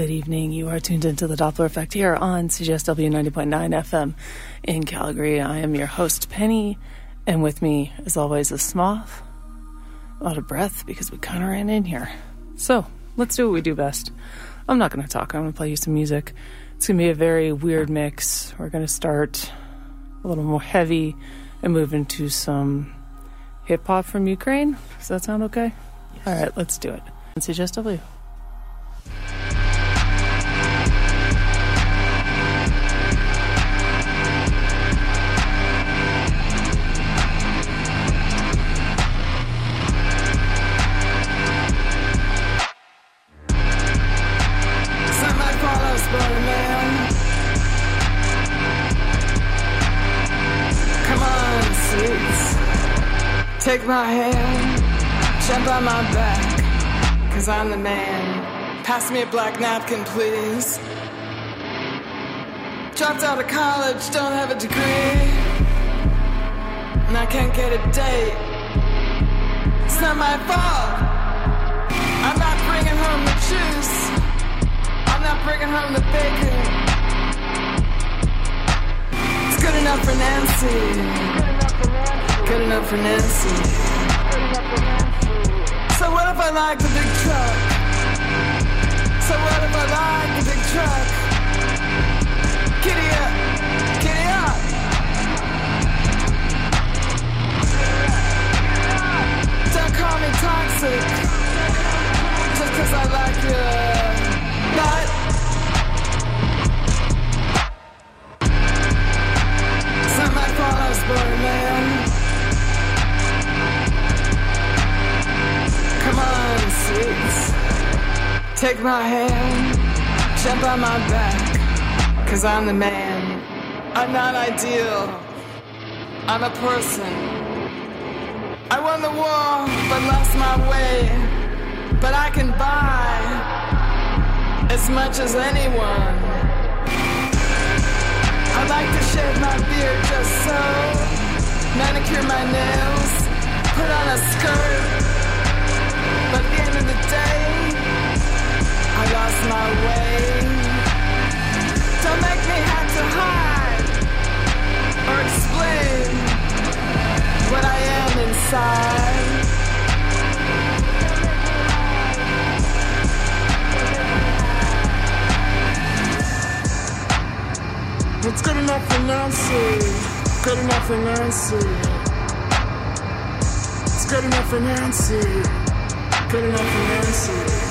Good evening. You are tuned into the Doppler Effect here on CJSW 90.9 FM in Calgary. I am your host, Penny, and with me, as always, is Smoth. A lot of breath because we kind of ran in here. So, let's do what we do best. I'm not going to talk, I'm going to play you some music. It's going to be a very weird mix. We're going to start a little more heavy and move into some hip hop from Ukraine. Does that sound okay? Yes. All right, let's do it. CJSW. On my back, cause I'm the man. Pass me a black napkin, please. Dropped out of college, don't have a degree. And I can't get a date. It's not my fault. I'm not bringing home the juice. I'm not bringing home the bacon. It's good enough for Nancy. Good enough for Nancy. So what if I like the big truck? So what if I like the big truck? Giddy up, my hand, jump on my back, cause I'm the man. I'm not ideal, I'm a person. I won the war, but lost my way. But I can buy as much as anyone. I like to shave my beard just so, manicure my nails, put on a skirt. But at the end of the day, lost my way. Don't make me have to hide or explain what I am inside. It's good enough for Nancy. Good enough for Nancy. It's good enough for Nancy. Good enough for Nancy.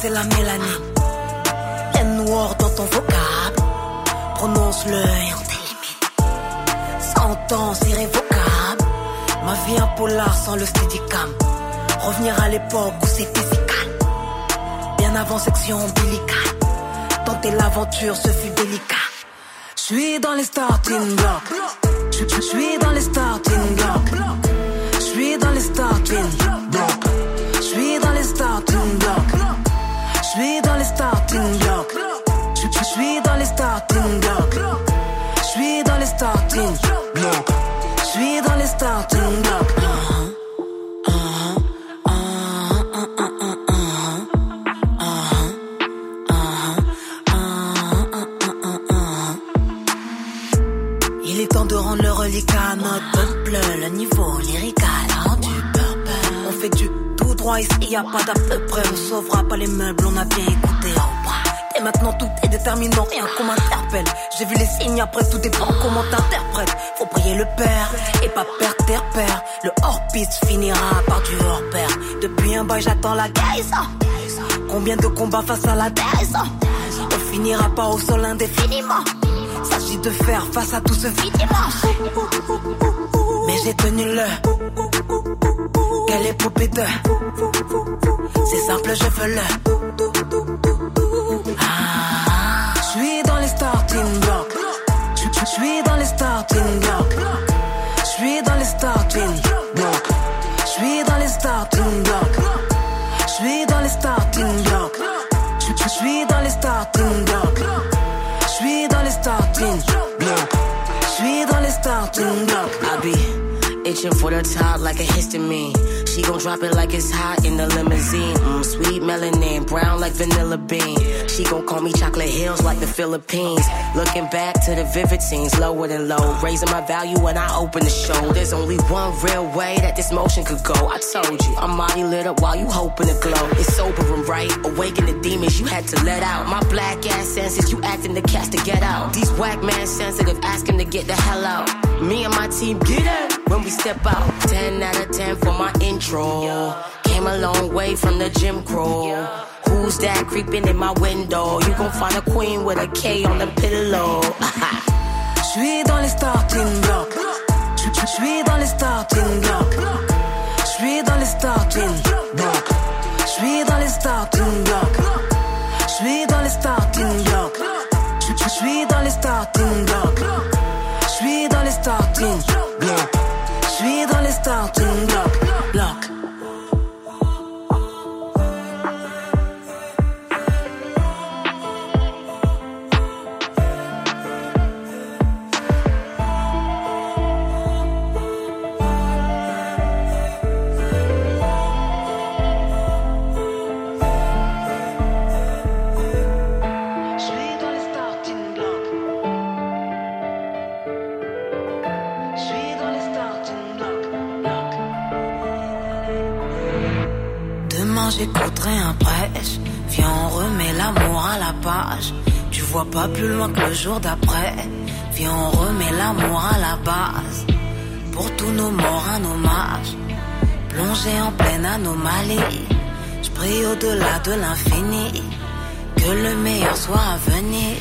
C'est la mélanie. Noir dans ton vocable. Prononce-le et on irrévocable. Ma vie un polar sans le steadicam. Revenir à l'époque où c'était si calme. Bien avant section ombilicale. Tenter l'aventure, ce fut délicat. Je suis dans les starting blocks. Je suis dans les starting blocks. Je suis dans les starting. Starting blocks. Je suis dans les starting blocks. Il est temps de rendre le reliquat à notre peuple. Le niveau lyrical rendu purple. On fait du tout droit ici, y a pas près. On sauvera pas les meubles, on a bien écouté. Et maintenant tout est déterminant, rien qu'on m'interpelle. J'ai vu les signes, après tout dépend comment t'interprètes. Faut prier le Père et pas perdre tes repères. Le hors-piste finira par du hors-pair. Depuis un bail, j'attends la guise. Combien de combats face à la thèse On finira pas au sol indéfiniment. S'agit de faire face à tout ce vide. Mais j'ai tenu le. Quelle épopée de. C'est simple, je veux le. Suis dans les starting blocks. Je suis dans les starting blocks. Je suis dans les starting blocks. Je suis dans les starting blocks. Je suis dans les starting blocks. Je suis dans les starting blocks. Je suis dans les starting blocks. Je suis dans les starting blocks. I be itching for the top like a histamine. She gon' drop it like it's hot in the limousine. Mm, sweet melanin, brown like vanilla bean. She gon' call me chocolate hills like the Philippines. Looking back to the vivid scenes, lower than low. Raising my value when I open the show. There's only one real way that this motion could go. I told you, I'm mighty lit up while you hoping to glow. It's sobering, right? Awaken the demons you had to let out. My black ass senses, you acting the cast to get out. These whack man sensitive, ask him to get the hell out. Me and my team get it when we step out. 10 out of 10 for my intro. Came a long way from the gym crew. Who's that creeping in my window? You gon' find a queen with a K on the pillow. Je suis dans les starting blocks. Je suis dans les starting blocks. Je suis dans les starting blocks. Je suis dans les starting blocks. Je suis dans les starting blocks. Je suis dans les starting blocks. Je suis dans les starting blocks. Je suis dans les starting blocks. Vois pas plus loin que le jour d'après. Viens, on remet l'amour à la base. Pour tous nos morts, un hommage. Plongé en pleine anomalie. Je prie au-delà de l'infini. Que le meilleur soit à venir.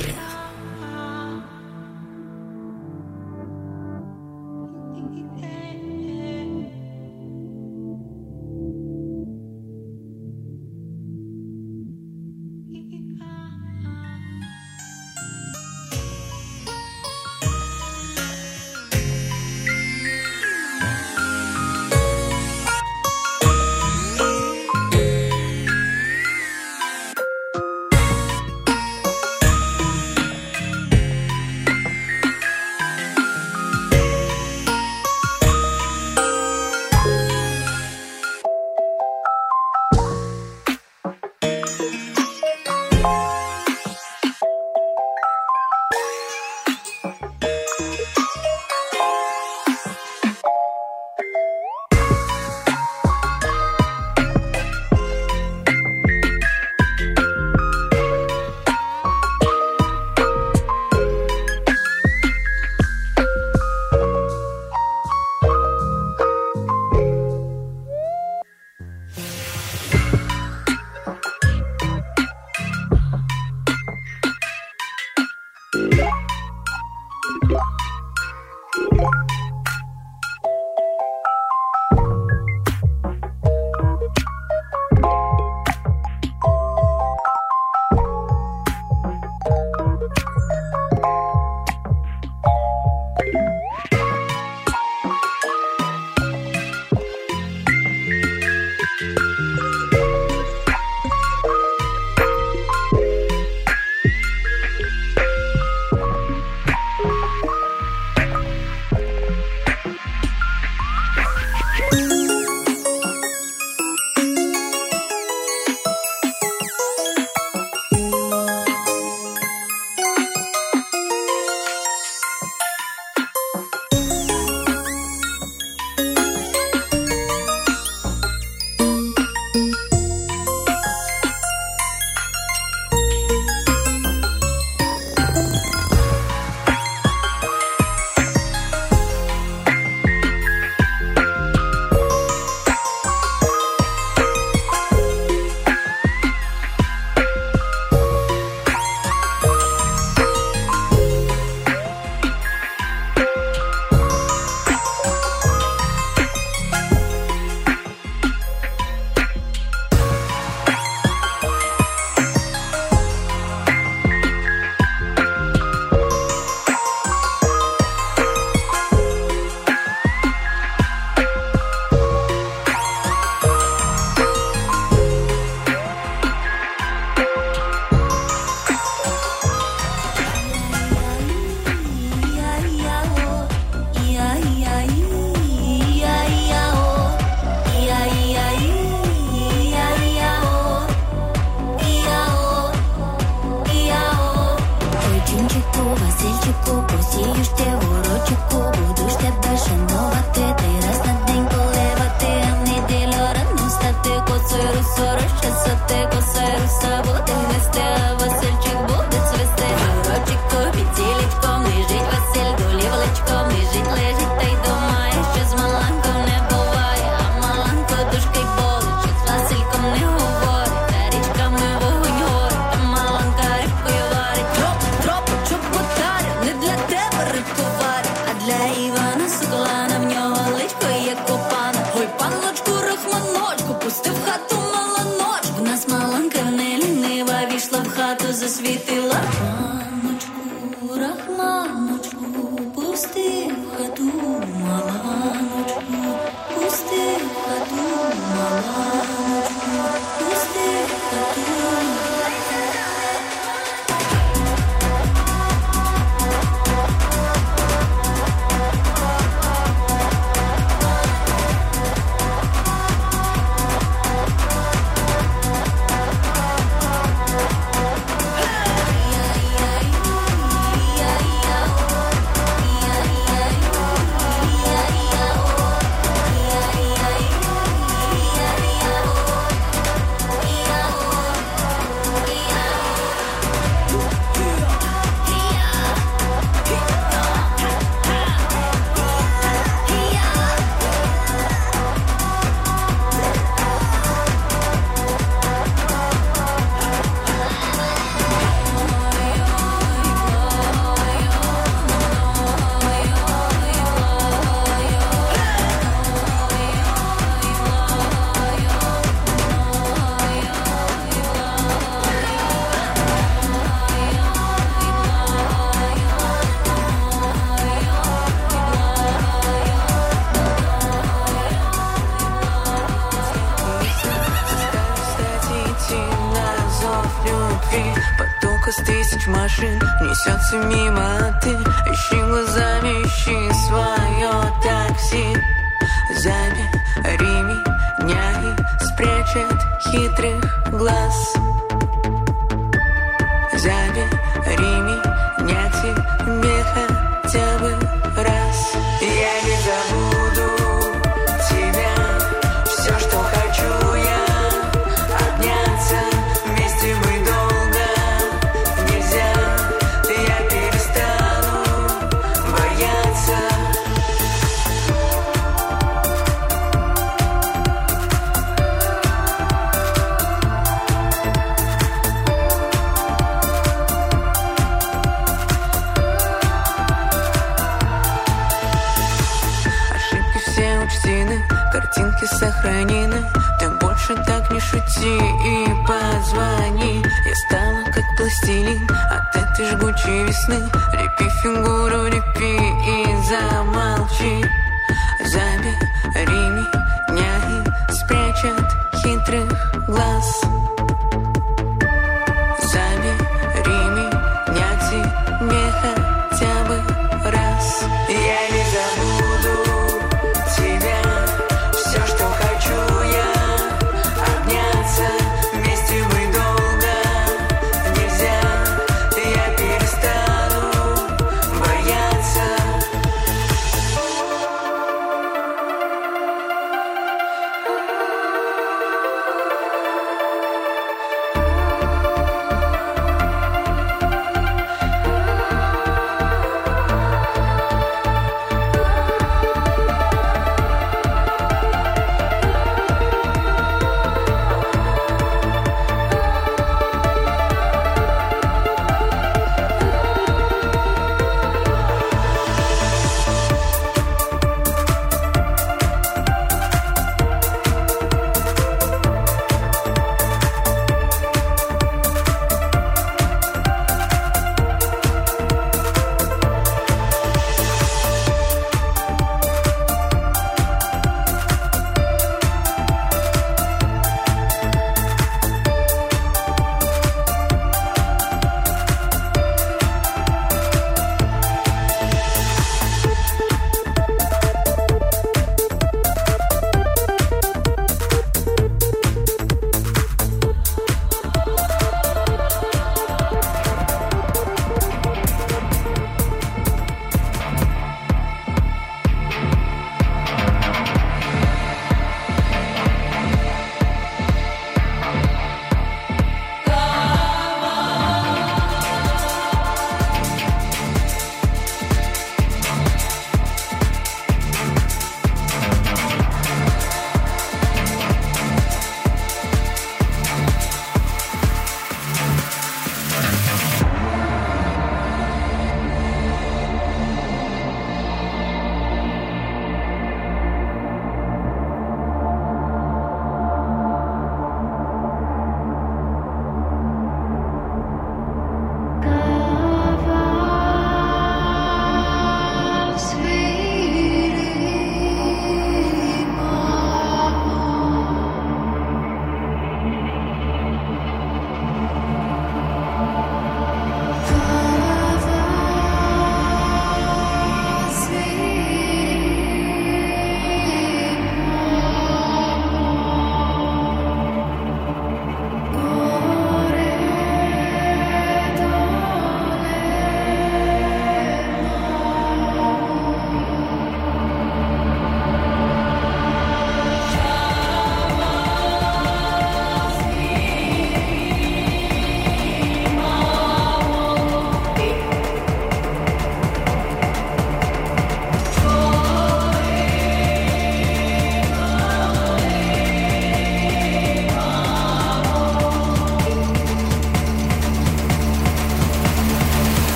me.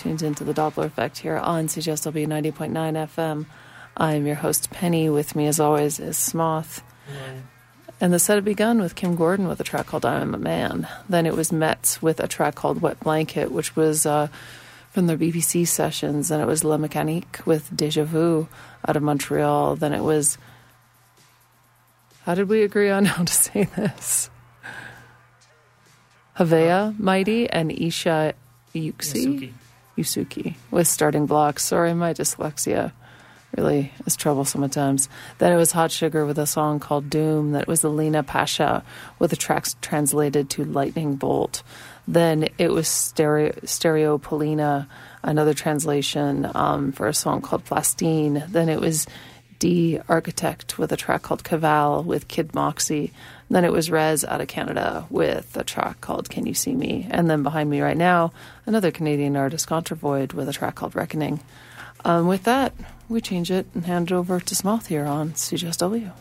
Tuned into the Doppler effect here on CJSW 90.9 FM. I'm your host, Penny. With me, as always, is Smoth. And the set had begun with Kim Gordon with a track called I'm a Man. Then it was Metz with a track called Wet Blanket, which was uh, from their BBC sessions. Then it was La Mécanique with Deja Vu out of Montreal. Then it was. How did we agree on how to say this? Haviah Mighty and Eesah Yuxi. Yusuki with starting blocks. Sorry, my dyslexia really is troublesome at times. Then it was Hot Sugar with a song called Doom that was Alina Pasha with the tracks translated to Lightning Bolt. Then it was Stereo, Stereopolina, another translation um, for a song called Plastine. Then it was D Architect with a track called Kaval with Kid Moxie. Then it was Rezz out of Canada with a track called Can You See Me? And then behind me right now, another Canadian artist, Kontravoid, with a track called Reckoning. Um, with that, we change it and hand it over to Smoth here on CJSW.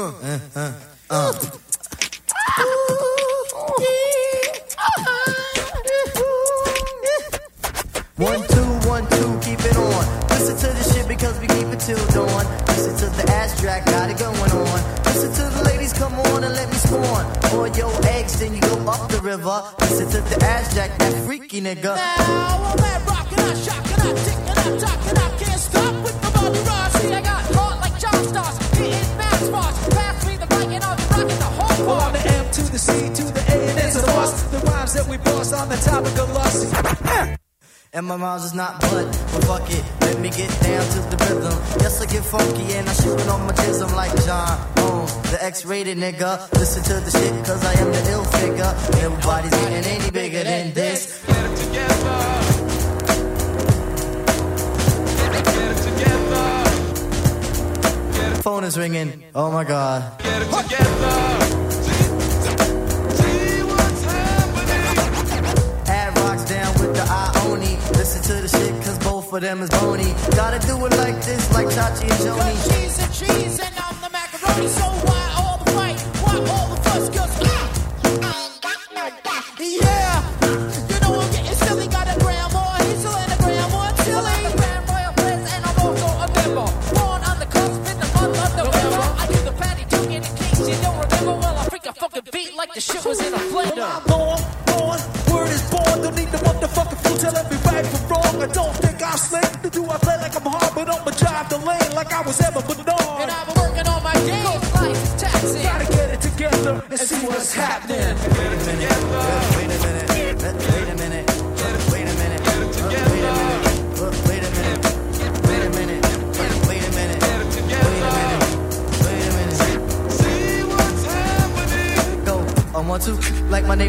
One, two, one, two, keep it on. Listen to the shit because we keep it till dawn. Listen to the ass track, got it going on. Listen to the ladies, come on and let me spawn. Pour your eggs, then you go up the river. Listen to the ass jack, that freaky nigga. Now I'm at rock and I shot. My rhymes is not blood, but fuck it, let me get down to the rhythm. Yes, I get funky and I shoot it on my jism like John Boom, the X-rated nigga. Listen to the shit, cause I am the ill figure. Everybody's getting any bigger than this. Get it together. Get it, get it together. Phone is ringing, oh my god. Get it together. Of them is bony. Gotta do it like this, like Chachi and Joni. cheese and cheese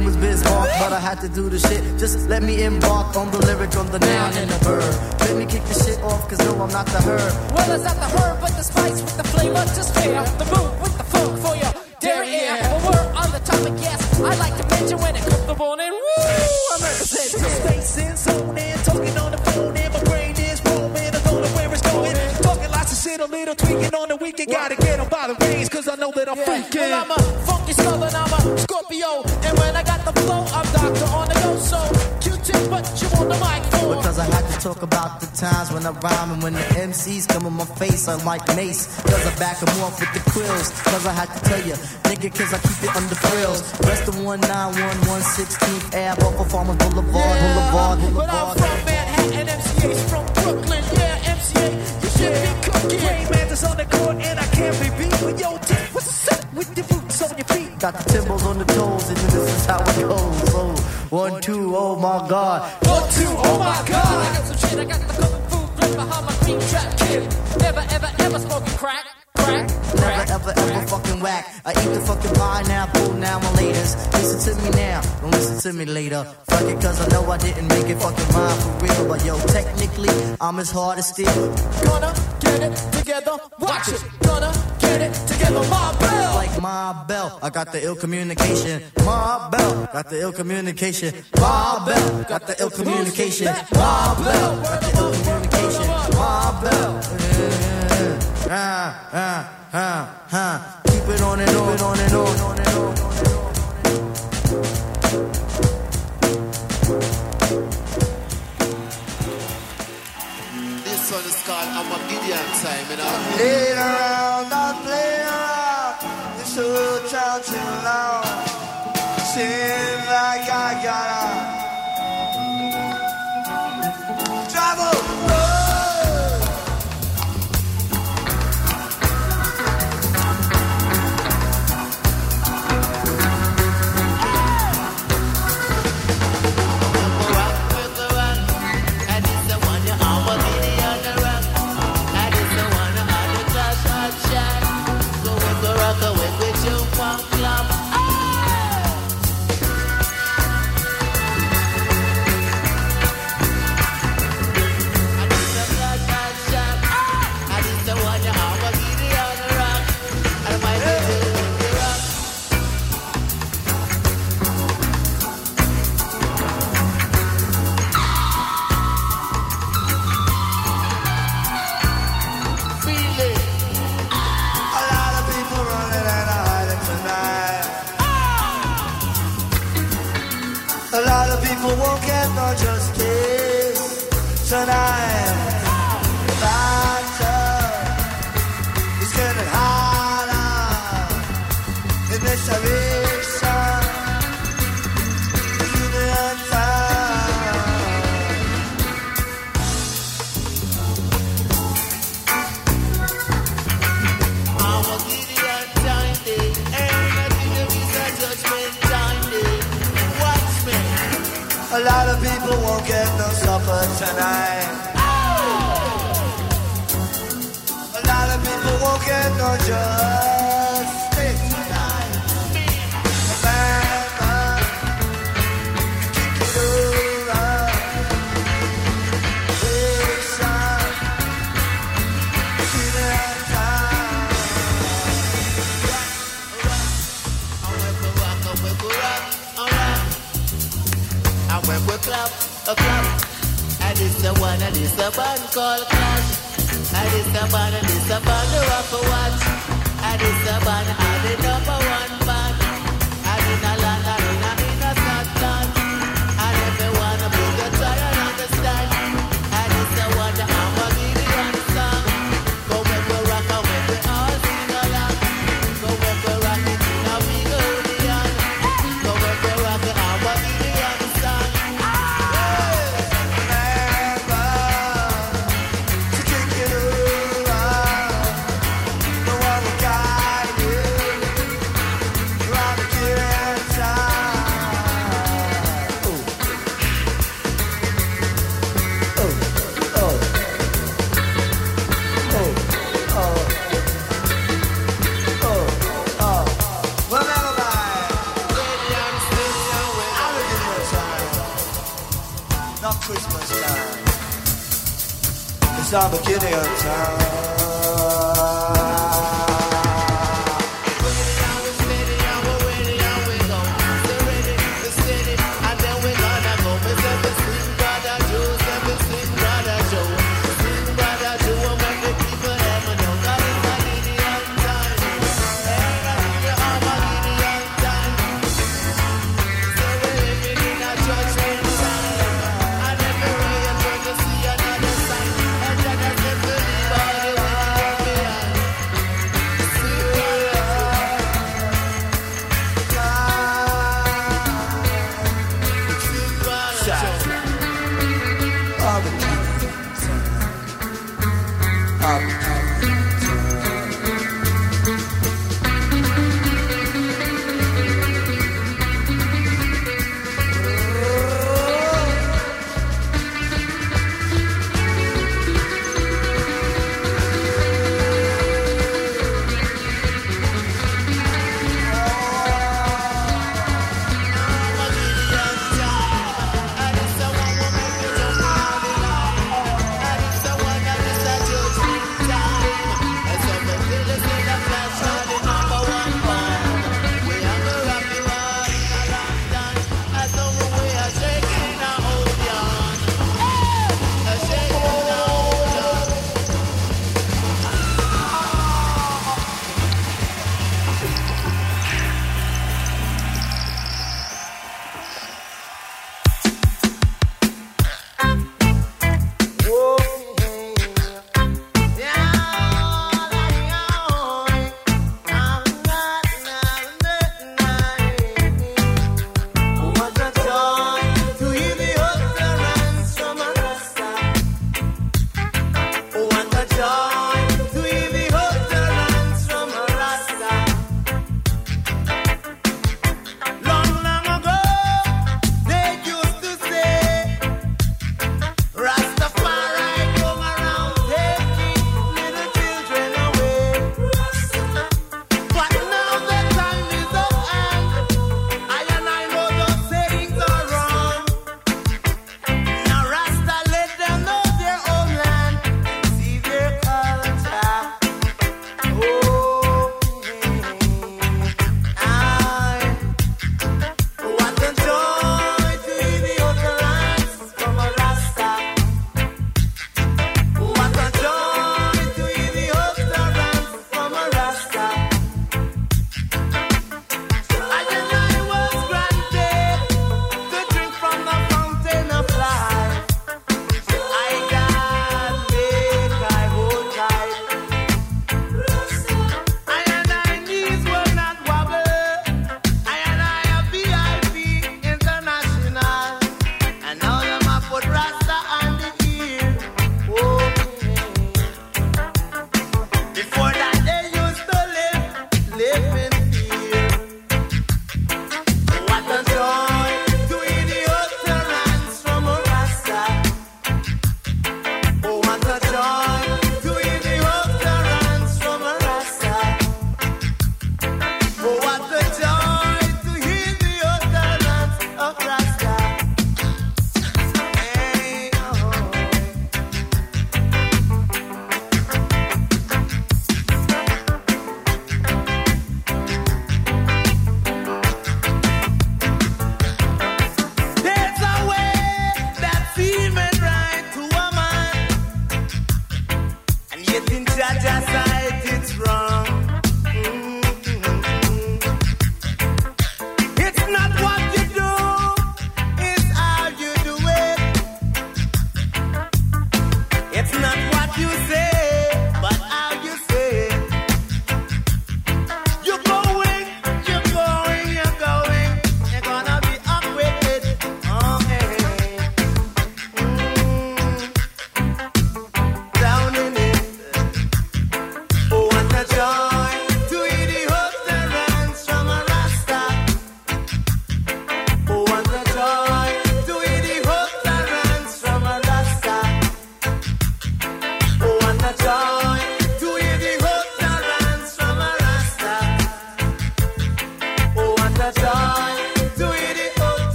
name was Bismarck, but I had to do the shit. Just let me embark on the lyric, on the noun and the verb. Let me kick the shit off, cause no, I'm not the herb. Well, it's not the herb, but the spice with the flavor to spare. The move with the funk for your derriere. When we're on the topic, yes, I like to mention when it comes to morning. Woo! I'm representing. Space in, zone in, talking on the phone, and my brain is roaming. I don't know where it's going. Talking lots of shit, a little tweaking on the weekend. Gotta get 'em by the reins, cause I know that I'm freaking. Well, I'm a funky southern, I'm times when I rhyme and when the MCs come in my face, I like Mace. Cause I back back 'em off with the quills. Cause I had to tell ya, nigga, cause I keep it under frills. Rest of 191, 116th Ave, off of Farmers Boulevard, Boulevard, But I'm from Manhattan, MCA's from Brooklyn. Yeah, MCA, you should be cooking. Rainman's on the court, and I can't be beat. But yo, what's the set with your boots on your feet? Got the timbals on the toes, and this is how it goes. One, two, oh my god. One, two, oh my god. I got some shit, I got the kung fu grip behind my green trap kid. Never, ever, ever smoking crack, crack, Never crack. ever ever fucking whack. I eat the fucking pineapple now my latest. Listen to me now, don't listen to me later. Fuck it, cause I know I didn't make it fucking rhyme for real. But yo, technically, I'm as hard as steel. Gonna get it together, watch it. Gonna get it together, my bell. Like my bell, I got the ill communication. My bell, got the ill communication. My bell, got the ill communication. My bell, got the ill communication. My bell. Yeah, ah, ah, ah, ah. Keep it on and on, on and on and on, One is called Armagideon time, you know. Playing around, not playing around. Too long. Seems like I gotta won't get no justice tonight. A lot of people won't get no supper tonight. Oh! A lot of people won't get no joy. clap, a clap. And it's the one and it's the band called Clash. And it's the band and it's the band who have to watch. And it's the band and the number one band.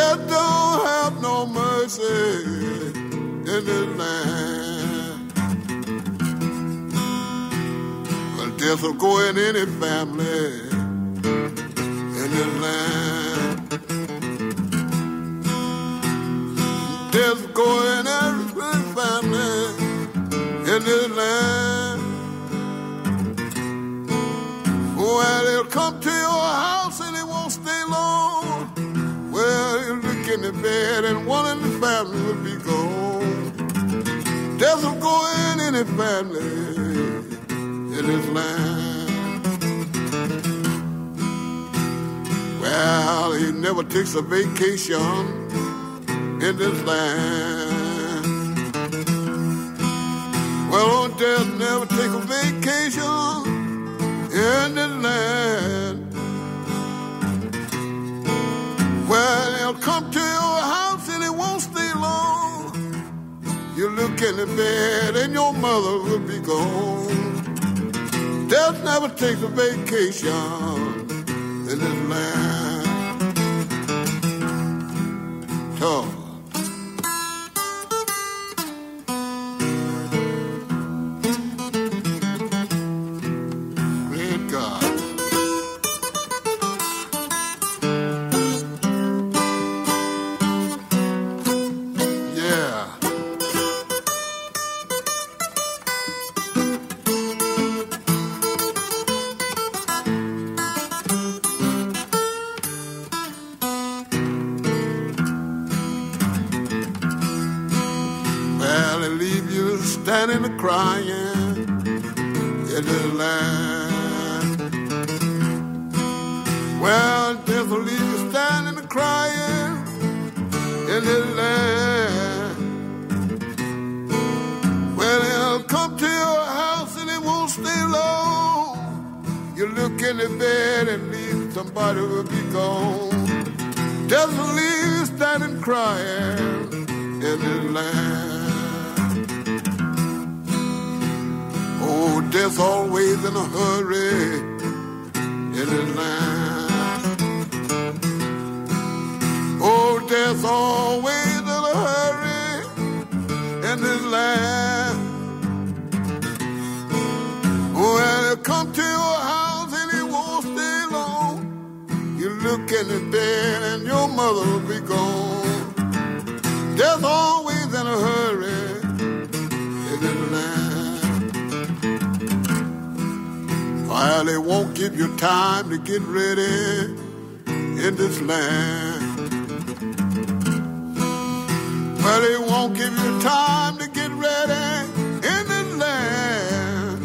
Death don't have no mercy in this land. Well, death will go in any family in this land. Death will go in every family in this land. Oh, well, they'll come to your house bed and one in the family would be gone. Will go in any family in this land. Well, he never takes a vacation in this land. Well, old death never take a vacation in this land. Well, he'll come to look in the bed and your mother will be gone. Death never takes a vacation in this land. Talk. In the land. Well, death will leave you standing and crying in the land. Well, he'll come to your house and it won't stay long. You look in the bed and leave somebody will be gone. Death will leave you standing crying in this land. Oh, death always in a hurry in this land. Oh, death always in a hurry in this land. Well, he'll come to your house and he won't stay long. You look in the bed and your mother will be gone. Death always in a hurry While they won't give you time to get ready in this land. Well, they won't give you time to get ready in this land.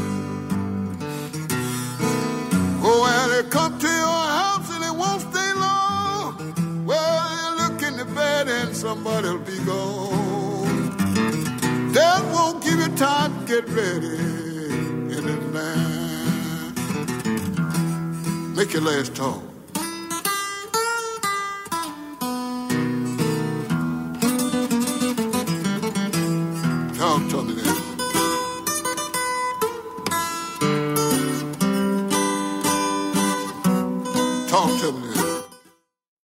Oh, well, they come to your house and it won't stay long. Well, you look in the bed and somebody'll be gone. Death won't give you time to get ready Make your last talk.